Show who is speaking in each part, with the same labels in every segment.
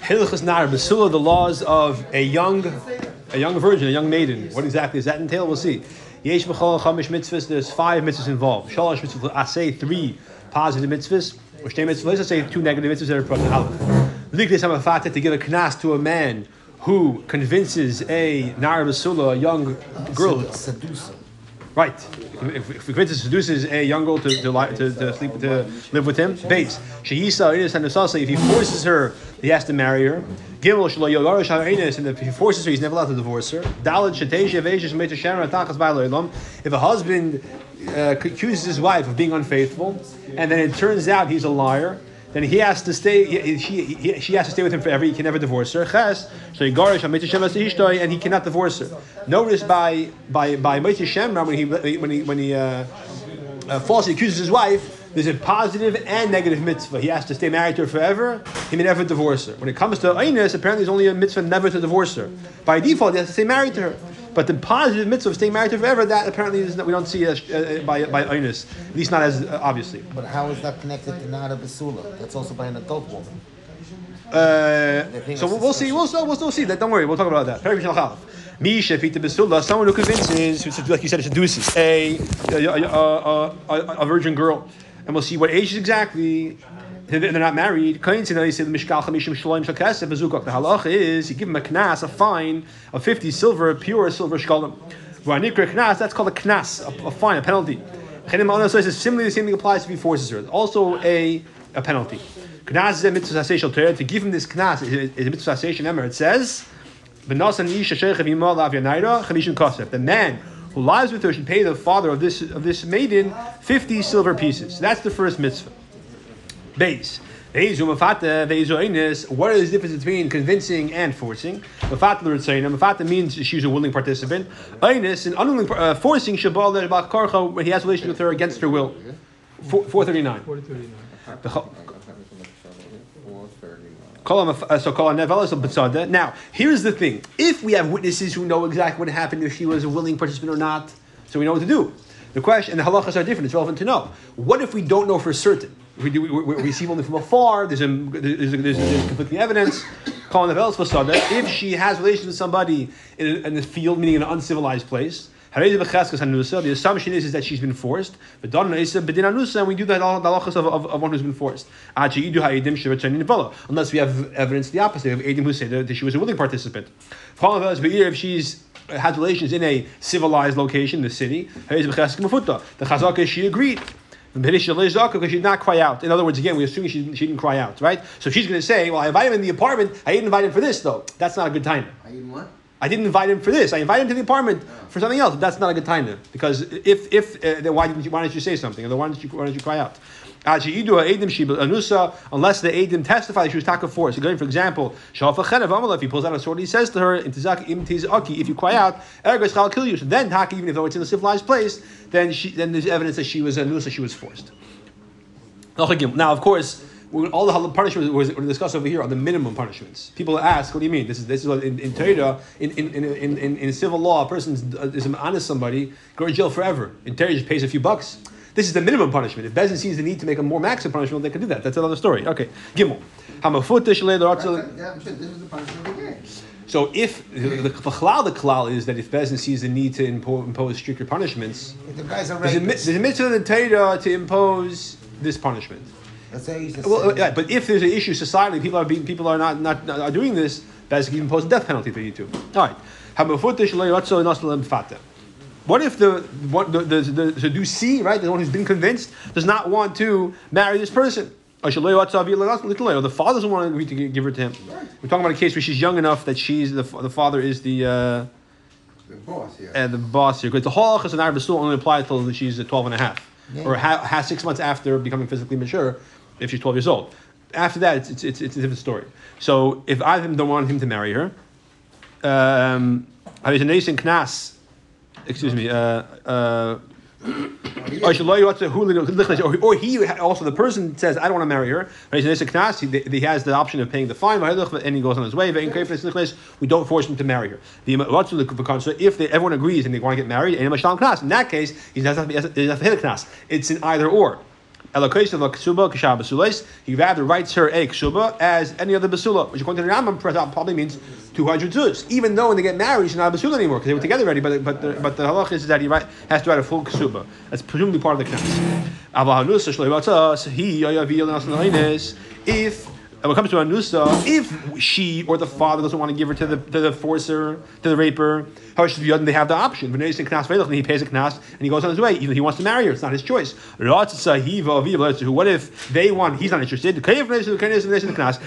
Speaker 1: Hilchas Nar Basula, the laws of a young, a young virgin, a young maiden. What exactly does that entail? We'll see. Yesh b'chol chamish mitzvahs. There's five mitzvahs involved. Shalosh mitzvahs. I say three positive mitzvahs. Or shtei mitzvahs. I say two negative mitzvahs that are present. Liklis hamafata to give a knas to a man who convinces a nar basula, a young girl.
Speaker 2: Seducer.
Speaker 1: Right. If, if convinces, seduces a young girl to, to, to, to sleep to live with him, base. If he forces her, he has to marry her. Gimel and if he forces her, he's never allowed to divorce her. If a husband uh, accuses his wife of being unfaithful, and then it turns out he's a liar, then he has to stay. He, he, he, she has to stay with him forever. He can never divorce her. Ches, so Asishtoi, and he cannot divorce her. Notice by by by Mitzvah Shemra when he when he when he uh, uh, falsely accuses his wife. There's a positive and negative mitzvah. He has to stay married to her forever. He may never divorce her. When it comes to Einus, apparently there's only a mitzvah never to divorce her. By default, he has to stay married to her. But the positive mitzvah of staying married to forever, that apparently is not, we don't see as, uh, by by. At least not as uh, obviously.
Speaker 2: But how is that connected to Nada Basula? That's also by an adult woman.
Speaker 1: Uh, so we'll, we'll see. We'll, we'll, we'll still see that. Don't worry. We'll talk about that. Perek Mishnah Chalaf. Misha Fita Besula, someone who convinces, who, like you said, seduces a a, a, a, a, a virgin girl, and we'll see what age is exactly. They're not married. Kain said, "They say the mishkal chamishim shloim shakasef bezukok." The halach is you give him a knas, a fine of fifty silver, pure silver shkalim. Knas, that's called a knas, a, a fine, a penalty. Similarly the same thing applies if he forces her. Also a a penalty. Knas is a mitzvah To give him this knas is a mitzvah sasation. It says. The man who lies with her should pay the father of this of this maiden fifty silver pieces. That's the first mitzvah. Base. What is the difference between convincing and forcing? Mafata means she's a willing participant. Einus, an unwilling uh, forcing Shabal when he has relations with her against her will. Four- 439. Uh, So Now, here's the thing: if we have witnesses who know exactly what happened, if she was a willing participant or not, so we know what to do. The question and the halachas are different. It's relevant to know. What if we don't know for certain? We, do, we, we, see only from afar. There's a, there's, a, there's, there's conflicting evidence. The. If she has relations with somebody in a, in a field, meaning in an uncivilized place, the assumption is, is that she's been forced. And we do that all the halachas of, of, of one who's been forced. Unless we have evidence the opposite. We have Adim who say that, she was a willing participant. If she's uh, had relations in a civilized location, the city, the chazaka is she agreed. Because she did not cry out. In other words, again, we assume she, she didn't cry out, right? So she's going to say, "Well, I invited him in the apartment. I didn't invite him for this, though. That's not a good time."
Speaker 3: I didn't what?
Speaker 1: I didn't invite him for this. I invited him to the apartment for something else. That's not a good time then. Because if if uh, then why didn't you why didn't you say something? Or then why didn't you why didn't you cry out? Unless the Adim testify that she was taka force. Again, for example, if he pulls out a sword, he says to her, if you cry out, I'll kill you. So then taka, even though it's in a civilized place, then she then there's evidence that she was a she was forced. Now, of course, all the punishments we're going to discuss over here are the minimum punishments. People ask, "What do you mean? This is this is what in, in Torah, in in, in, in, in civil law, a person is honest somebody, go to jail forever. In Torah, just pays a few bucks. This is the minimum punishment. If Bezin sees the need to make a more maximum punishment, they can do that. That's another story. Okay, Gimel. Hamafutish le'loratzel-
Speaker 3: Yeah, but This was the punishment of the game.
Speaker 1: So if the the, the, klal- the klal is that if Bezin sees the need to impo- impose stricter punishments,
Speaker 2: If the guy's a
Speaker 1: there's a, there's a mitzvah in the Torah to impose this punishment.
Speaker 2: Let's say he's a
Speaker 1: Well, yeah, but if there's an issue societally, people are being, people are not, not, not are doing this, can even impose a death penalty for you too. All right. What if the what the the, the, the seducee, right, the one who's been convinced, does not want to marry this person? Or the father doesn't want to agree to give her to him. We're talking about a case where she's young enough that she's the, the father is the uh,
Speaker 3: The boss, yeah.
Speaker 1: uh, the boss here. Because the halachas and Arab only apply until she's uh, 12 and a half.
Speaker 2: Yeah.
Speaker 1: Or ha- ha- six months after becoming physically mature, if she's 12 years old. After that, it's, it's, it's, it's a different story. So if them don't want him to marry her, um, knas, excuse me, uh, uh, or he also the person says I don't want to marry her. He, has the option of paying the fine, and he goes on his way. We don't force him to marry her. If they, everyone agrees and they want to get married, in that case, he doesn't have to be-. It's an either or. He rather writes her a ksuba as any other basula, which according to the Rambam probably means 200 zuz. Even though when they get married, she's not a basula anymore because they were together already. But but the, but the halach is that he write, has to write a full ksuba. That's presumably part of the knas. If and when it comes to anusa, if she or the father doesn't want to give her to the to the forcer, to the raper, how should they have the option. He pays a knas and he goes on his way, even if he wants to marry her, it's not his choice. What if they want? He's not interested.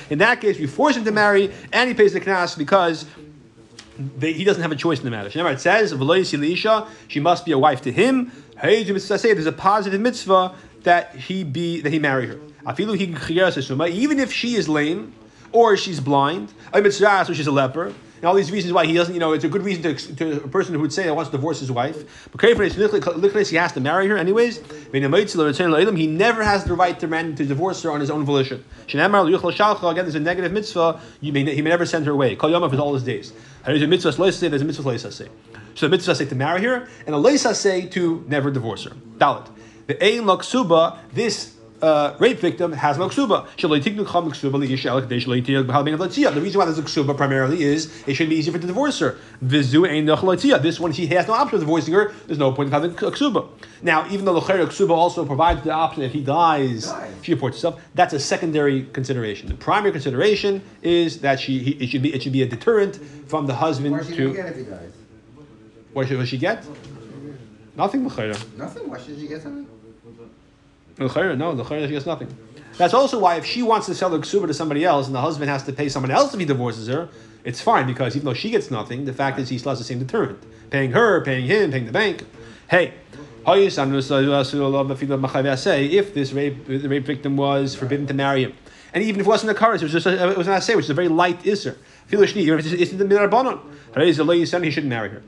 Speaker 1: In that case, we force him to marry, and he pays the knas because they, he doesn't have a choice in the matter. It says, she must be a wife to him. There's a positive mitzvah that he be that he marry her. Even if she is lame or she's blind, or she's a leper, and all these reasons why he doesn't, you know, it's a good reason to, to a person who would say he wants to divorce his wife. But he has to marry her anyways. He never has the right to, to divorce her on his own volition. Again, there's a negative mitzvah. He may, he may never send her away. For all his days. There's a mitzvah say. There's a mitzvah say. So the mitzvah say to marry her, and a leisa say to never divorce her. Dalit. The ein laksuba. This uh, rape victim has no ksuba. The reason why there's a ksuba primarily is it shouldn't be easier for the divorce her. This one, he has no option of divorcing her. There's no point in having a ksuba. Now, even though the ksuba also provides the option if he dies, she reports herself. That's a secondary consideration. The primary consideration is that she he, it should be it should be a deterrent from the husband
Speaker 3: What should
Speaker 1: to.
Speaker 3: she get if he dies?
Speaker 1: What should, what she get? Nothing.
Speaker 3: Nothing. Why should she get something?
Speaker 1: No, the she gets nothing. That's also why if she wants to sell the ksuba to somebody else and the husband has to pay someone else if he divorces her, it's fine because even though she gets nothing, the fact is he still has the same deterrent. Paying her, paying him, paying the bank. Hey, uh, uh, if this rape, the rape victim was forbidden to marry him, and even if it wasn't a karas, it was just a, it was an assay, which is a very light isser. It's in the midrabanon. He shouldn't marry her.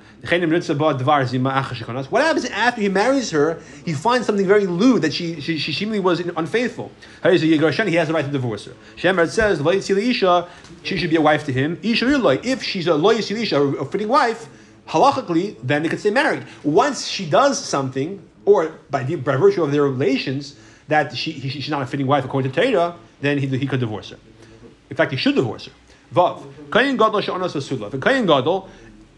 Speaker 1: What happens after he marries her? He finds something very lewd that she she, she seemingly was unfaithful. He has the right to divorce her. Shemar says she should be a wife to him. If she's a loyal a fitting wife, halachically, then they could stay married. Once she does something, or by, by virtue of their relations, that she, he, she's not a fitting wife according to Torah, then he, he could divorce her. In fact, he should divorce her. Vav. Kayin Gadol Sha'anas Basula. If Kayin Gadol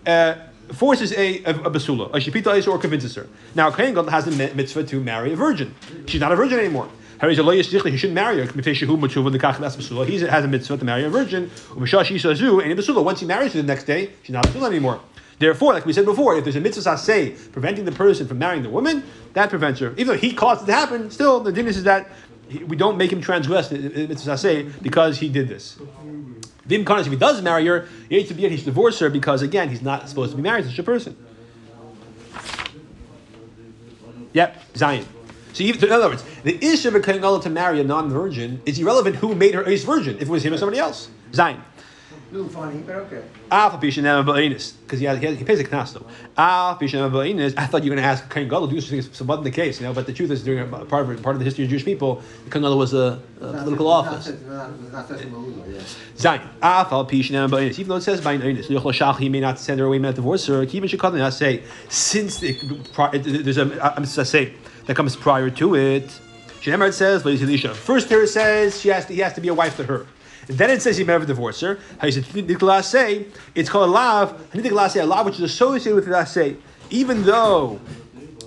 Speaker 1: uh, forces a, a, a basula, a shipita or convinces her. Now, Kayin Gadol has the mitzvah to marry a virgin. She's not a virgin anymore. He shouldn't marry her. He has a mitzvah to marry a virgin. Once he marries her the next day, she's not a basula anymore. Therefore, like we said before, if there's a mitzvah say preventing the person from marrying the woman, that prevents her. Even though he caused it to happen, still the difference is that we don't make him transgress mitzvah say because he did this. Vim Kanas, if he does marry her, he to be he should divorce her because again he's not supposed to be married to such a person. Yep, Zion. So in other words, the issue of a Kingola to marry a non-virgin is irrelevant who made her a virgin, if it was him or somebody else. Zion.
Speaker 3: Little funny, but okay.
Speaker 1: Because he, has, he, has, he pays a knas though. I thought you were going to ask Kain Gadol do something wasn't the case, you know. But the truth is, during a part of part of the history of Jewish people, Kain Gadol was a, a political office. Zayin Alpha Pishin Even though it says by Einis, he may not send her away, not divorce her. Keep it Shekadin. I say since there's a I'm just say that comes prior to it. Shemar says, First, there says she has to, he has to be a wife to her. Then it says he never divorce her. How you say it's called a lav. a lav which is associated with the asay, even though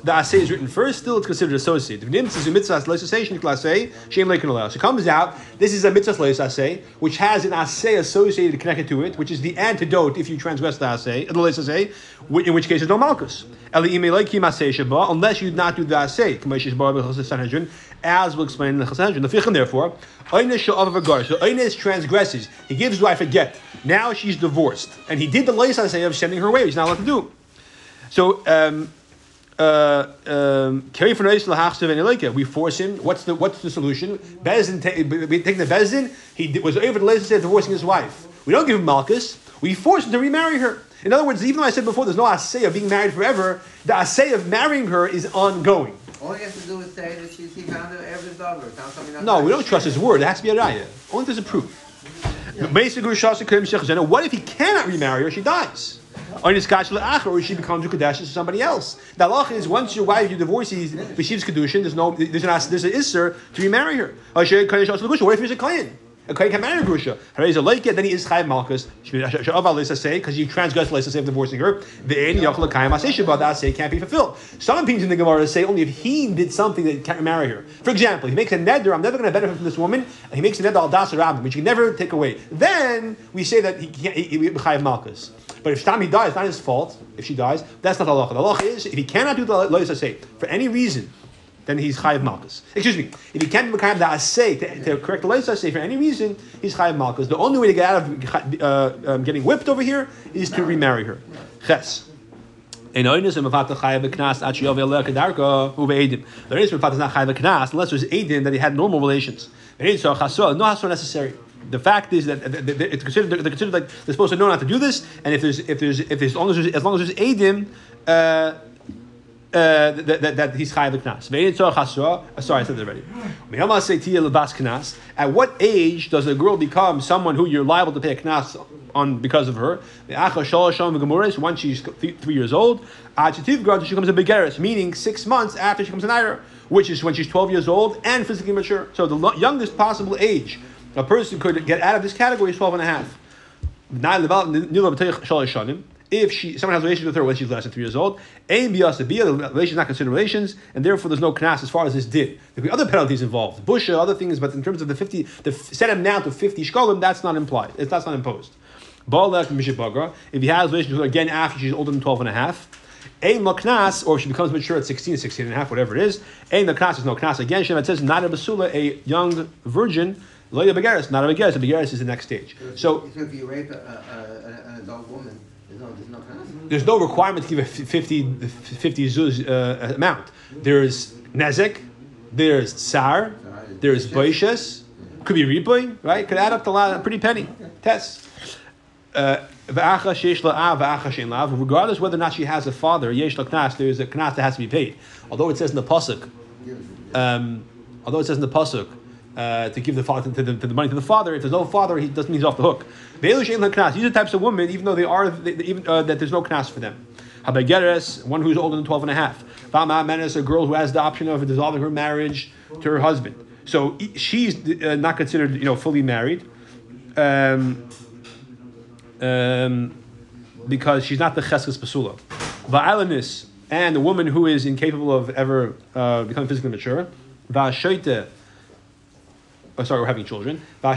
Speaker 1: the asay is written first, still it's considered associated. It comes out, this is a mitzvah asay, which has an asay associated connected to it, which is the antidote if you transgress the asay, the asay, in which case there's no malchus. Unless you do not do the asay, as we'll explain in the Chassanhedrin. Therefore, so Eines transgresses. He gives wife a get. Now she's divorced. And he did the Leisasay of sending her away. He's not allowed to do. So, um, uh, um, we force him. What's the what's the solution? Bezin, we take the Bezin. He was able to say divorcing his wife. We don't give him Malchus. We force him to remarry her. In other words, even though I said before there's no assay of being married forever, the assay of marrying her is ongoing.
Speaker 3: All he has to do is say that she, he found her every daughter.
Speaker 1: No, we don't trust his word. It has to be a raya. Only there's a proof. Basically, what if he cannot remarry her? She dies. Or she becomes a Kadesh to somebody else. The halacha is once your wife, you divorce, he receives Kedushin, there's no, there's an, there's an Isser to remarry her. What if he's a Kayan? A Kohen can marry a Grusha. Harayz a like then he is Chayiv Malchus. Sha'av say because you transgress Lisa say of divorcing her. The Ein Yachal Kayim Asesha, but that say can't be fulfilled. Some opinions in the Gemara say only if he did something that can't marry her. For example, he makes a neder, I'm never going to benefit from this woman, and he makes a neder al das rabbin, which you can never take away. Then we say that he can't he, he, Malchus. But if Shtam he dies, not his fault. If she dies, that's not halacha. The halacha is if he cannot do the Loisa say for any reason then he's chayiv malchus. Excuse me. If he can't become the asay to, to correct the leisa say for any reason, he's chayiv malchus. The only way to get out of uh, um, getting whipped over here is to remarry her. Ches. In oinus and mafata chayav knas at shiyav yaleh kadarka uve edim. There is not chayav knas unless there's edim that he had normal relations. No chasra necessary. The fact is that it's considered they're considered like they're supposed to know not to do this, and if there's if there's if there's as long as there's, as long as there's edim. Uh, uh, that, that, that he's chayav knas. Uh, sorry, I said that already. At what age does a girl become someone who you're liable to pay a knas on because of her? Once she's three years old, she becomes a begeris, meaning six months after she becomes an ira, which is when she's 12 years old and physically mature. So the youngest possible age a person could get out of this category is 12 and a half if she someone has relations with her when she's less than three years old, the relations not considered relations, and therefore there's no knas as far as this did. There could be other penalties involved, busha, other things, but in terms of the fifty, the set amount to fifty shkolim, that's not implied. That's not imposed. If he has relations with her again after she's older than 12 and a half, a maknas, or if she becomes mature at 16, 16 and a half, whatever it is, maknas is no knas. Again, Shem says, not a basula, a young virgin, loya begaris, not a begaris, a begaris is the next stage. So,
Speaker 3: so if you rape a, a, a, an adult woman, there's no,
Speaker 1: there's no requirement to give a 50, 50 zuz uh, amount. There's nezek, there's tsar, there's boishes, could be riboy, right? Could add up to a lot, a pretty penny. Test. Uh, regardless whether or not she has a father, yesh knas, there is a knas that has to be paid. Although it says in the pasuk, um, although it says in the pasuk, uh, to give the father to the, to the, money to the father. If there's no father, he doesn't mean he's off the hook. These are types of women, even though they are they, even uh, that there's no knas for them. Habegeres, one who's older than 12 and a half. Vama menes, a girl who has the option of dissolving her marriage to her husband. So she's uh, not considered, you know, fully married, um, um, because she's not the cheskes basula. Va'alanis, and the woman who is incapable of ever uh, becoming physically mature. Va'ashoite, oh, sorry, we're having children. Uh,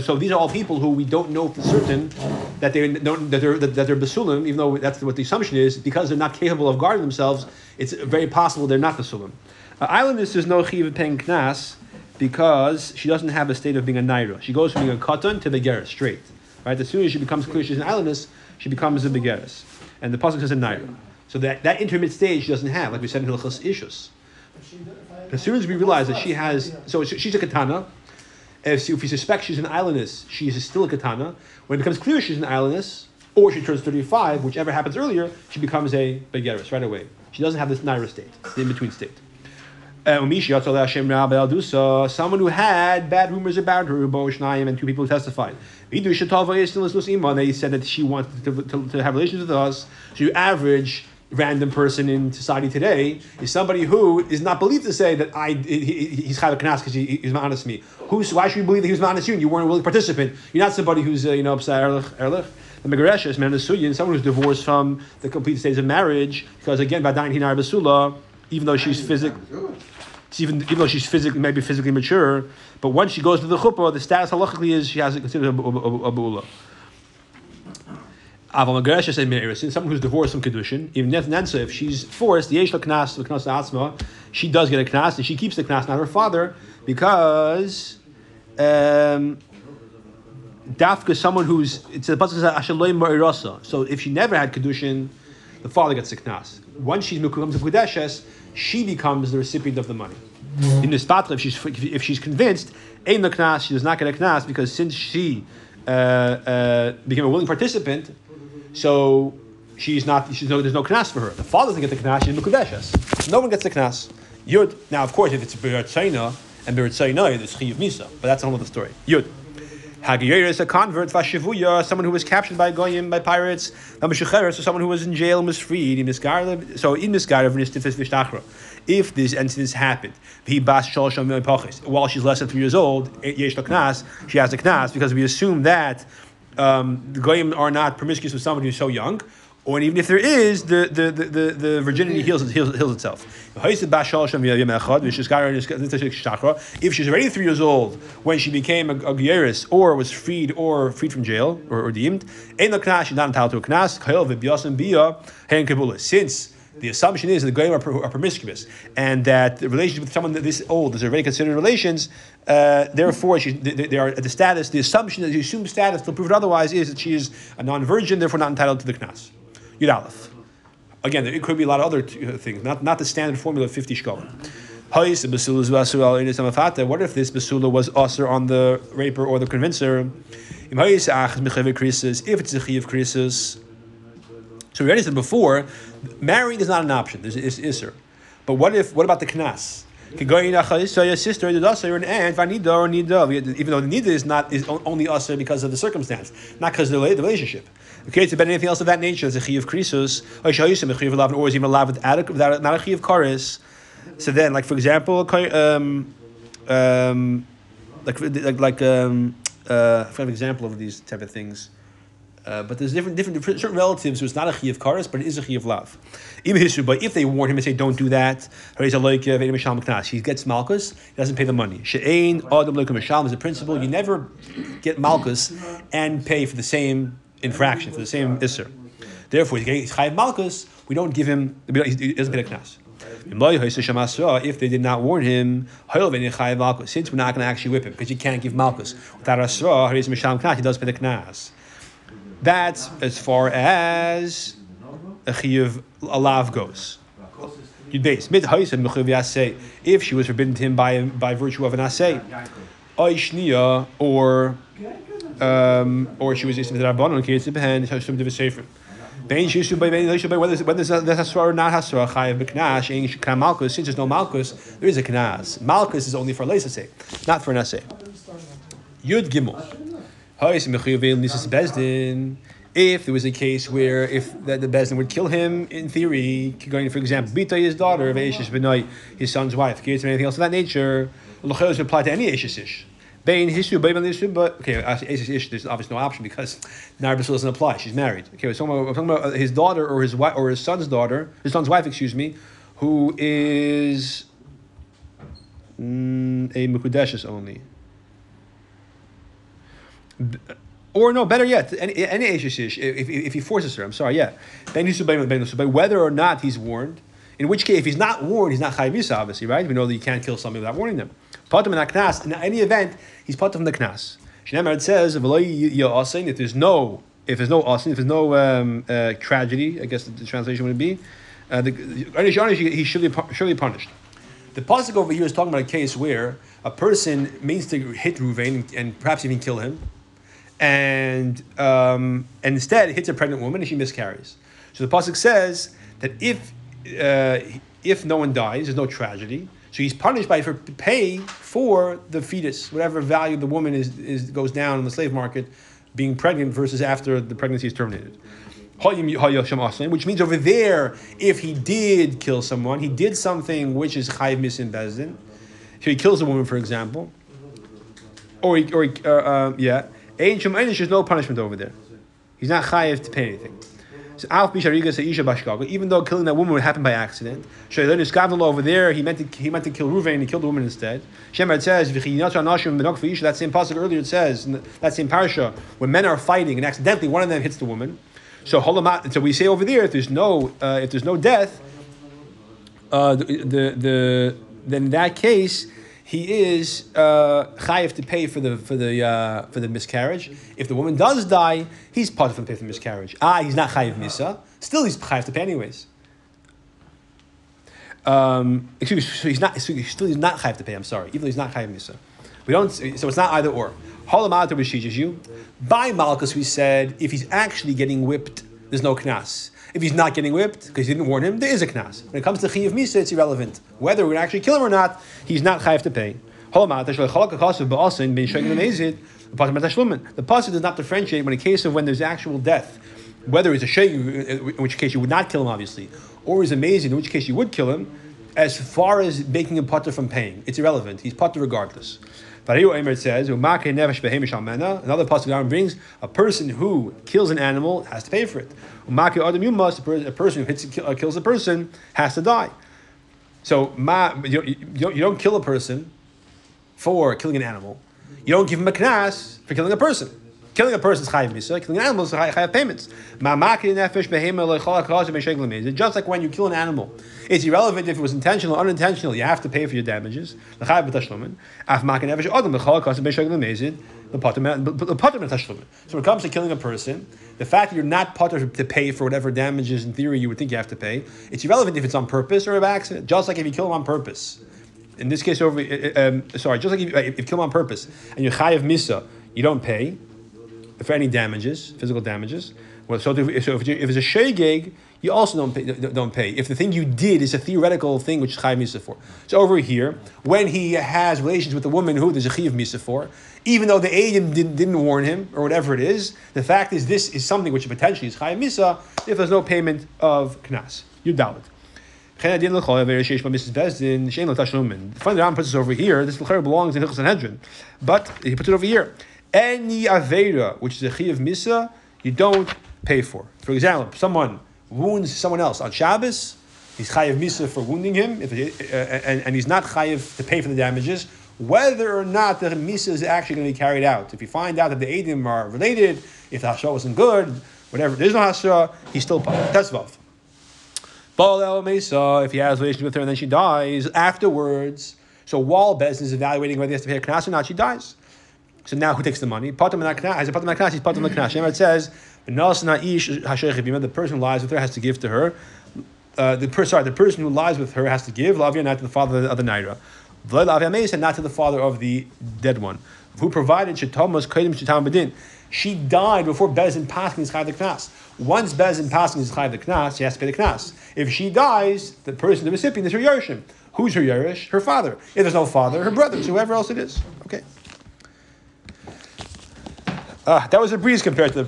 Speaker 1: so these are all people who we don't know for certain that they're that they're that they're basulim, even though that's what the assumption is, because they're not capable of guarding themselves. It's very possible they're not basulim. Uh, aylonis is no chiv paying knas because she doesn't have a state of being a naira. She goes from being a katan to begeris straight. Right, as soon as she becomes clear she's an aylonis, she becomes a begeris, and the pasuk says a naira. So that, that intermediate stage she doesn't have, like we said in Hilchas Ishus. As soon as we realize that she has, so she's a katana. If, if we suspect she's an aylonis, she is still a katana. When it becomes clear she's an aylonis, or she turns 35, whichever happens earlier, she becomes a begeris right away. She doesn't have this naira state, the in between state. Uh, someone who had bad rumors about her, and two people who testified. They said that she wanted to, to, to have relations with us. So you average random person in society today is somebody who is not believed to say that I he, he's chayv knas because he, he's honest to me. Who's why should we believe that he was honest to you? And you weren't a willing participant. You're not somebody who's uh, you know erlich erlich. The megaresh is man suyin, someone who's divorced from the complete stage of marriage because again vadayin hinar basula, even though she's physically. Even, even though she's physically maybe physically mature, but once she goes to the chuppah, the status halachically is she has it considered a, a, a, a, a Aval Magaresh say Meirisin, someone who's divorced from Kedushin, even Nansa, if she's forced, the Yesh Knas, the Knas Atzma, she does get a Knas, and she keeps the Knas, not her father, because um, Dafka, someone who's, it's a Ashaloi So if she never had Kedushin, the father gets the Knas. Once she becomes a Kedeshes, she becomes the recipient of the money. In this battle, if she's, if she's convinced, Ein the Knas, she does not get a Knas, because since she uh, uh, became a willing participant, so she's not. She's no. There's no knas for her. The father doesn't get the knas. She's mukadeshes. No one gets the knas. Yud. Now, of course, if it's birat and birat there's chiv misa, but that's another story. Yud. Hagiyeris, a convert, Vashivuya, someone who was captured by Goyim, by pirates, Namashucheres, so someone who was in jail and was freed, so in Misgarlev. If this incident happened, while she's less than three years old, eh, knas, she has a knas, because we assume that um, the Goyim are not promiscuous with somebody who's so young, or even if there is, the, the, the, the, the virginity heals, heals, heals itself. If she's already three years old when she became a, a or was freed or freed from jail or, or deemed, she's not entitled to a knas. Since the assumption is that the goyim are, are, promiscuous, and that the relationship with someone this old is already considered relations. Uh, therefore, she, they, they, are at the status. The assumption that you assume status to prove it otherwise is that she is a non-virgin, therefore not entitled to the knas. Yud. Again, it could be a lot of other uh, things, not, not the standard formula of 50 shkolim. What if this basula was usher on the raper or the convincer? If it's a chi of krisis. So we already said before, marrying is not an option. There's is isser. But what if? What about the knas? sister, or an aunt. Even though the nida is not is only usher because of the circumstance, not because of the relationship. Okay, it's about anything else of that nature. It's a chi of krisus, or shayusim a chi of is even lavin without not a chi of karis. So then, like for example, um, um, like like like um, uh, I an example of these type of things. Uh, but there's different, different, different certain relatives who it's not a chi of karis, but it is a chi of love. But if they warn him and say, "Don't do that," he gets malchus. He doesn't pay the money. She'ain adam loikim is a principle. You never get malchus and pay for the same infraction, for the same isser. Therefore, he's chayiv malchus. We don't give him. He doesn't pay the knas. If they did not warn him, since we're not going to actually whip him because you can't give malchus without asra, he does pay the knas. That's as far as a chiyuv alav goes. Base mid if she was forbidden to him by by virtue of an asay, or um, or she was used to the rabbanon case of hand shum to sefer. Bein shishu by bein lishu by whether whether there's hasra or not hasra chayav b'knash ain't shikam malchus. Since there's no malchus, there is a knas. Malchus is only for a say, not for an assay. Yud gimel. If there was a case where if that the Bezdin would kill him, in theory, going for example, Bita his daughter, Ashish Benoit, his son's wife, kids or anything else of that nature, Lachos would apply to any Ashish Ish. Bain Hishu, Bain Hishu, but okay, Ashish Ish, there's obviously no option because Narbasul doesn't apply. She's married. Okay, we're talking, about, we're talking about his daughter or his wife or his son's daughter, his son's wife, excuse me, who is mm, a Mukudeshes only or no, better yet, any, any if, if, he forces her, I'm sorry, yeah. Whether or not he's warned, in which case, if he's not warned, he's not chayvisa, obviously, right? We know that you can't kill somebody without warning them. Patam in knas, in any event, he's patam from the knas. Shnemer says, if there's no, if there's no if there's no um, uh, tragedy, I guess the, the, translation would be, uh, the, he should be surely punished. The pasuk over here is talking about a case where a person means to hit Ruvain and, and perhaps even kill him, and um, and instead hits a pregnant woman and she miscarries. So the pasuk says that if uh, if no one dies, there's no tragedy. So he's punished by for pay for the fetus, whatever value the woman is, is goes down in the slave market, being pregnant versus after the pregnancy is terminated. Which means over there, if he did kill someone, he did something which is chayiv misin bezdin. He kills a woman, for example, or he, or he, uh, uh, yeah, there's no punishment over there. He's not chayiv to pay anything. So even though killing that woman would happen by accident, over there he meant to he meant to kill Ruvain and he killed the woman instead. Shemar says that same pasuk earlier it says that same parasha when men are fighting and accidentally one of them hits the woman. So so we say over there if there's no uh, if there's no death, uh, the, the the then in that case he is uh, chayiv to pay for the for the uh, for the miscarriage. If the woman does die, he's part of the pay for the miscarriage. Ah, he's not chayiv misa. Still, he's chayiv to pay anyways. Um, excuse me, so he's not. So still, he's not chayiv to pay. I'm sorry, even though he's not chayiv misa. We don't. So it's not either or. Teaches you. By Malchus, we said if he's actually getting whipped, there's no knas. If he's not getting whipped because he didn't warn him, there is a knas. When it comes to chiyav misa, it's irrelevant. Whether we're actually kill him or not, he's not chayiv to pay. The pasuk does not differentiate when a case of when there's actual death, whether it's a shay, in which case you would not kill him, obviously, or is amazing, in which case you would kill him. As far as making him putter from paying, it's irrelevant. He's putter regardless. Varayu Eimer says, "Umake nefesh behemish almena." Another pasuk brings a person who kills an animal has to pay for it. Umake adam yumas, a person who hits uh, kills a person has to die. So you, you don't kill a person for killing an animal. You don't give him a knas for killing a person. Killing a person is chayiv misa. Killing an animal is chayiv payments. Just like when you kill an animal, it's irrelevant if it was intentional or unintentional. You have to pay for your damages. So when it comes to killing a person, the fact that you're not potter to pay for whatever damages in theory you would think you have to pay, it's irrelevant if it's on purpose or by accident. Just like if you kill him on purpose. In this case, over um, sorry, just like if, if you kill him on purpose and you're chayiv misa, you don't pay for any damages, physical damages. Well, so if, so if, if it's a shegeg, you also don't pay, don't pay. If the thing you did is a theoretical thing which is chayiv misa for. So over here, when he has relations with a woman who there's a chayiv misa for, even though the adim didn't, didn't warn him or whatever it is, the fact is this is something which potentially is chayiv misa if there's no payment of knas. You doubt it. Finally, the Ram puts this over here. This belongs in Hilchos Sanhedrin, but he puts it over here. Any avera which is a chiyav misa, you don't pay for. For example, someone wounds someone else on Shabbos, he's chayav misa for wounding him, if uh, and, and he's not chayav to pay for the damages, whether or not the misa is actually going to be carried out. If you find out that the edim are related, if the hashra wasn't good, whatever, there's no hashra, he's still part. That's vav. Baal El Mesa, if he has relations with her and then she dies afterwards. So while Bez is evaluating whether he has to pay a knas or not, she dies. So now who takes the money? Patam. As a he's patam knas. Shemar it says. The person who lies with her has to give to her. Uh, the person, sorry, the person who lies with her has to give lavia not to the father of the naira. And not to the father of the dead one. Who provided shetamas kodim shetam bedin. She died before Bezin passing chayv the knas. Once Bezin passing chayv the knas, she has to pay the knas. If she dies, the person, the recipient, is her yerishim. Who's her yerish? Her father. If there's no father, her brothers, whoever else it is. Okay. Ah, that was a breeze compared to the